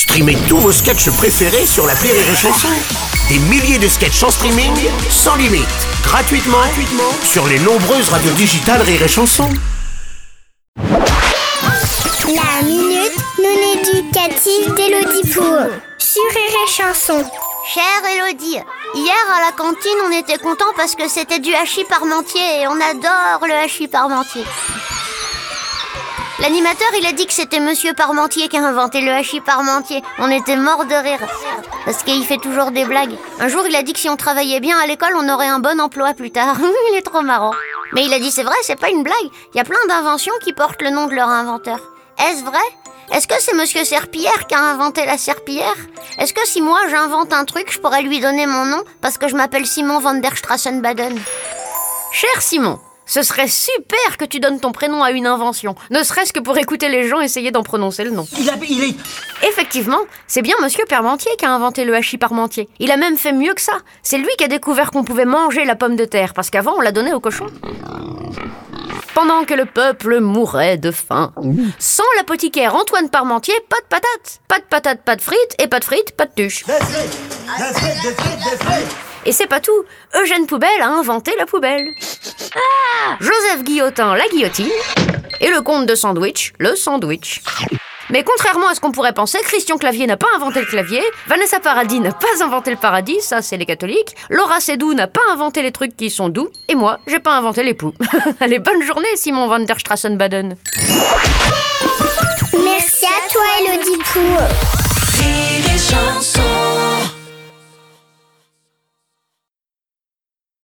Streamez tous vos sketchs préférés sur la Rire et Chanson. Des milliers de sketchs en streaming, sans limite, gratuitement, gratuitement sur les nombreuses radios digitales Rire et Chanson. La minute non éducative d'Élodie Pour sur Rire et Chanson. Chère Elodie, hier à la cantine on était content parce que c'était du hachis parmentier et on adore le hachis parmentier. L'animateur il a dit que c'était Monsieur Parmentier qui a inventé le hachis parmentier. On était mort de rire parce qu'il fait toujours des blagues. Un jour il a dit que si on travaillait bien à l'école on aurait un bon emploi plus tard. il est trop marrant. Mais il a dit c'est vrai, c'est pas une blague. Il y a plein d'inventions qui portent le nom de leur inventeur. Est-ce vrai? Est-ce que c'est Monsieur Serpillière qui a inventé la serpillière? Est-ce que si moi j'invente un truc, je pourrais lui donner mon nom parce que je m'appelle Simon van der Strassenbaden Cher Simon, ce serait super que tu donnes ton prénom à une invention, ne serait-ce que pour écouter les gens essayer d'en prononcer le nom. Il, a, il est... Effectivement, c'est bien Monsieur Parmentier qui a inventé le hachis parmentier. Il a même fait mieux que ça. C'est lui qui a découvert qu'on pouvait manger la pomme de terre, parce qu'avant on la donnait aux cochons. Pendant que le peuple mourait de faim. Sans l'apothicaire Antoine Parmentier, pas de patates. Pas de patates, pas de frites, et pas de frites, pas de tuches. Et c'est pas tout. Eugène Poubelle a inventé la poubelle. Joseph Guillotin, la guillotine. Et le comte de Sandwich, le sandwich. Mais contrairement à ce qu'on pourrait penser, Christian Clavier n'a pas inventé le clavier, Vanessa Paradis n'a pas inventé le paradis, ça c'est les catholiques, Laura Seydoux n'a pas inventé les trucs qui sont doux, et moi, j'ai pas inventé les poux. Allez, bonne journée Simon van der Strassenbaden. Merci à toi, Elodie chanson